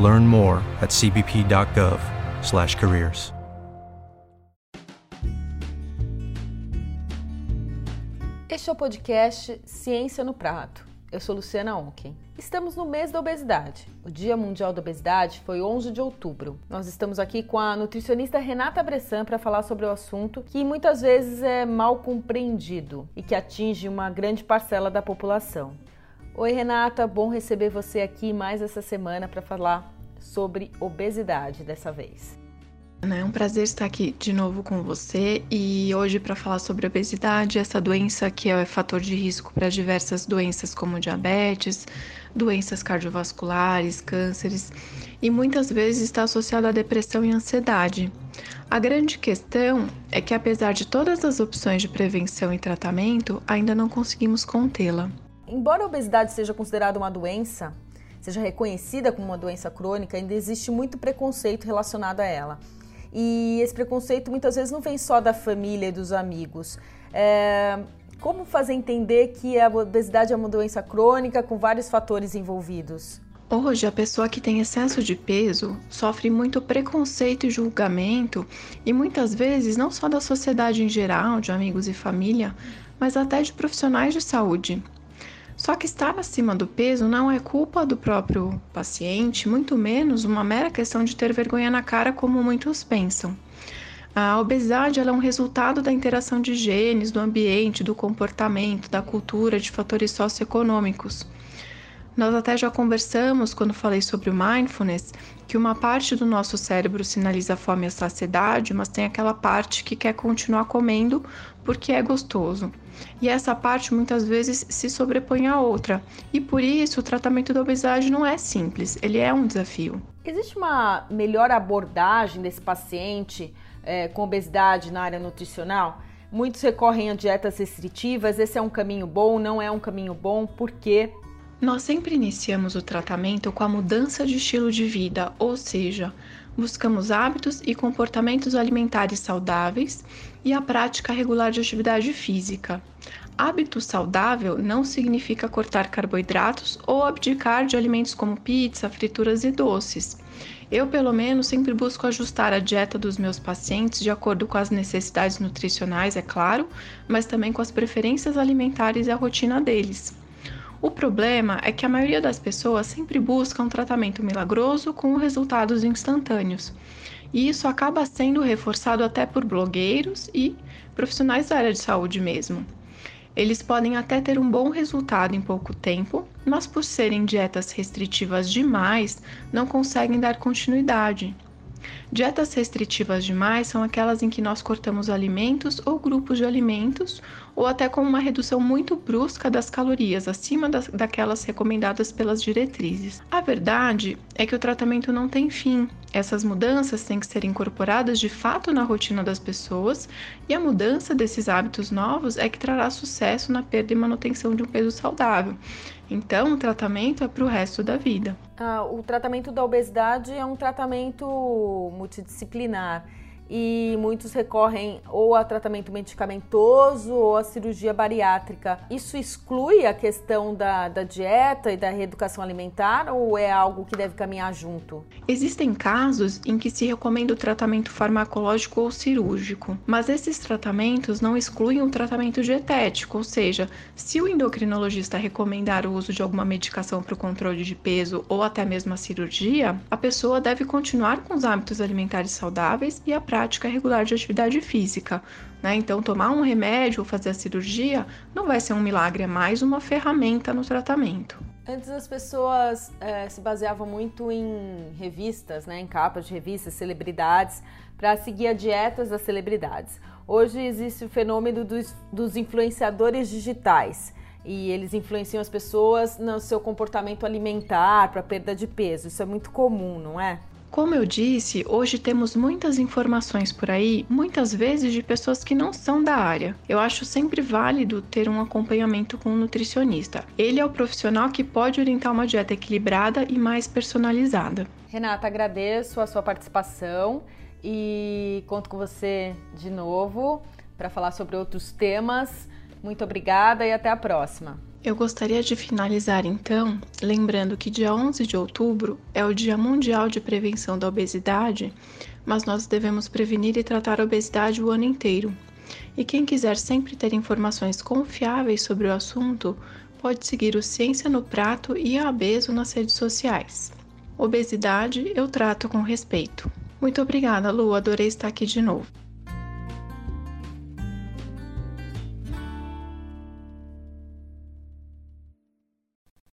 Learn more at cbp.gov/careers. Este é o podcast Ciência no Prato. Eu sou Luciana Onken. Estamos no mês da obesidade. O Dia Mundial da Obesidade foi 11 de outubro. Nós estamos aqui com a nutricionista Renata Bressan para falar sobre o assunto que muitas vezes é mal compreendido e que atinge uma grande parcela da população. Oi, Renata, bom receber você aqui mais essa semana para falar sobre obesidade dessa vez. É um prazer estar aqui de novo com você e hoje para falar sobre obesidade, essa doença que é fator de risco para diversas doenças como diabetes, doenças cardiovasculares, cânceres e muitas vezes está associada à depressão e ansiedade. A grande questão é que apesar de todas as opções de prevenção e tratamento, ainda não conseguimos contê-la. Embora a obesidade seja considerada uma doença, seja reconhecida como uma doença crônica, ainda existe muito preconceito relacionado a ela. E esse preconceito muitas vezes não vem só da família e dos amigos. É, como fazer entender que a obesidade é uma doença crônica com vários fatores envolvidos? Hoje, a pessoa que tem excesso de peso sofre muito preconceito e julgamento, e muitas vezes não só da sociedade em geral, de amigos e família, mas até de profissionais de saúde. Só que estar acima do peso não é culpa do próprio paciente, muito menos uma mera questão de ter vergonha na cara, como muitos pensam. A obesidade é um resultado da interação de genes, do ambiente, do comportamento, da cultura, de fatores socioeconômicos. Nós até já conversamos quando falei sobre o mindfulness que uma parte do nosso cérebro sinaliza fome e saciedade, mas tem aquela parte que quer continuar comendo porque é gostoso. E essa parte muitas vezes se sobrepõe à outra. E por isso o tratamento da obesidade não é simples, ele é um desafio. Existe uma melhor abordagem desse paciente é, com obesidade na área nutricional? Muitos recorrem a dietas restritivas. Esse é um caminho bom? Não é um caminho bom? Por quê? Nós sempre iniciamos o tratamento com a mudança de estilo de vida, ou seja, buscamos hábitos e comportamentos alimentares saudáveis e a prática regular de atividade física. Hábito saudável não significa cortar carboidratos ou abdicar de alimentos como pizza, frituras e doces. Eu, pelo menos, sempre busco ajustar a dieta dos meus pacientes de acordo com as necessidades nutricionais, é claro, mas também com as preferências alimentares e a rotina deles. O problema é que a maioria das pessoas sempre busca um tratamento milagroso com resultados instantâneos. E isso acaba sendo reforçado até por blogueiros e profissionais da área de saúde mesmo. Eles podem até ter um bom resultado em pouco tempo, mas por serem dietas restritivas demais, não conseguem dar continuidade. Dietas restritivas demais são aquelas em que nós cortamos alimentos ou grupos de alimentos, ou até com uma redução muito brusca das calorias, acima das, daquelas recomendadas pelas diretrizes. A verdade é que o tratamento não tem fim. Essas mudanças têm que ser incorporadas de fato na rotina das pessoas, e a mudança desses hábitos novos é que trará sucesso na perda e manutenção de um peso saudável. Então, o tratamento é para o resto da vida. Ah, o tratamento da obesidade é um tratamento multidisciplinar. E muitos recorrem ou a tratamento medicamentoso ou a cirurgia bariátrica. Isso exclui a questão da, da dieta e da reeducação alimentar ou é algo que deve caminhar junto? Existem casos em que se recomenda o tratamento farmacológico ou cirúrgico, mas esses tratamentos não excluem o tratamento dietético, ou seja, se o endocrinologista recomendar o uso de alguma medicação para o controle de peso ou até mesmo a cirurgia, a pessoa deve continuar com os hábitos alimentares saudáveis e a prática prática regular de atividade física. Né? Então, tomar um remédio ou fazer a cirurgia não vai ser um milagre, é mais uma ferramenta no tratamento. Antes as pessoas é, se baseavam muito em revistas, né, em capas de revistas, celebridades, para seguir a dietas das celebridades. Hoje existe o fenômeno dos, dos influenciadores digitais e eles influenciam as pessoas no seu comportamento alimentar para perda de peso. Isso é muito comum, não é? Como eu disse, hoje temos muitas informações por aí, muitas vezes de pessoas que não são da área. Eu acho sempre válido ter um acompanhamento com um nutricionista. Ele é o profissional que pode orientar uma dieta equilibrada e mais personalizada. Renata, agradeço a sua participação e conto com você de novo para falar sobre outros temas. Muito obrigada e até a próxima. Eu gostaria de finalizar então lembrando que dia 11 de outubro é o Dia Mundial de Prevenção da Obesidade, mas nós devemos prevenir e tratar a obesidade o ano inteiro. E quem quiser sempre ter informações confiáveis sobre o assunto, pode seguir o Ciência no Prato e a Abeso nas redes sociais. Obesidade eu trato com respeito. Muito obrigada, Lu, adorei estar aqui de novo.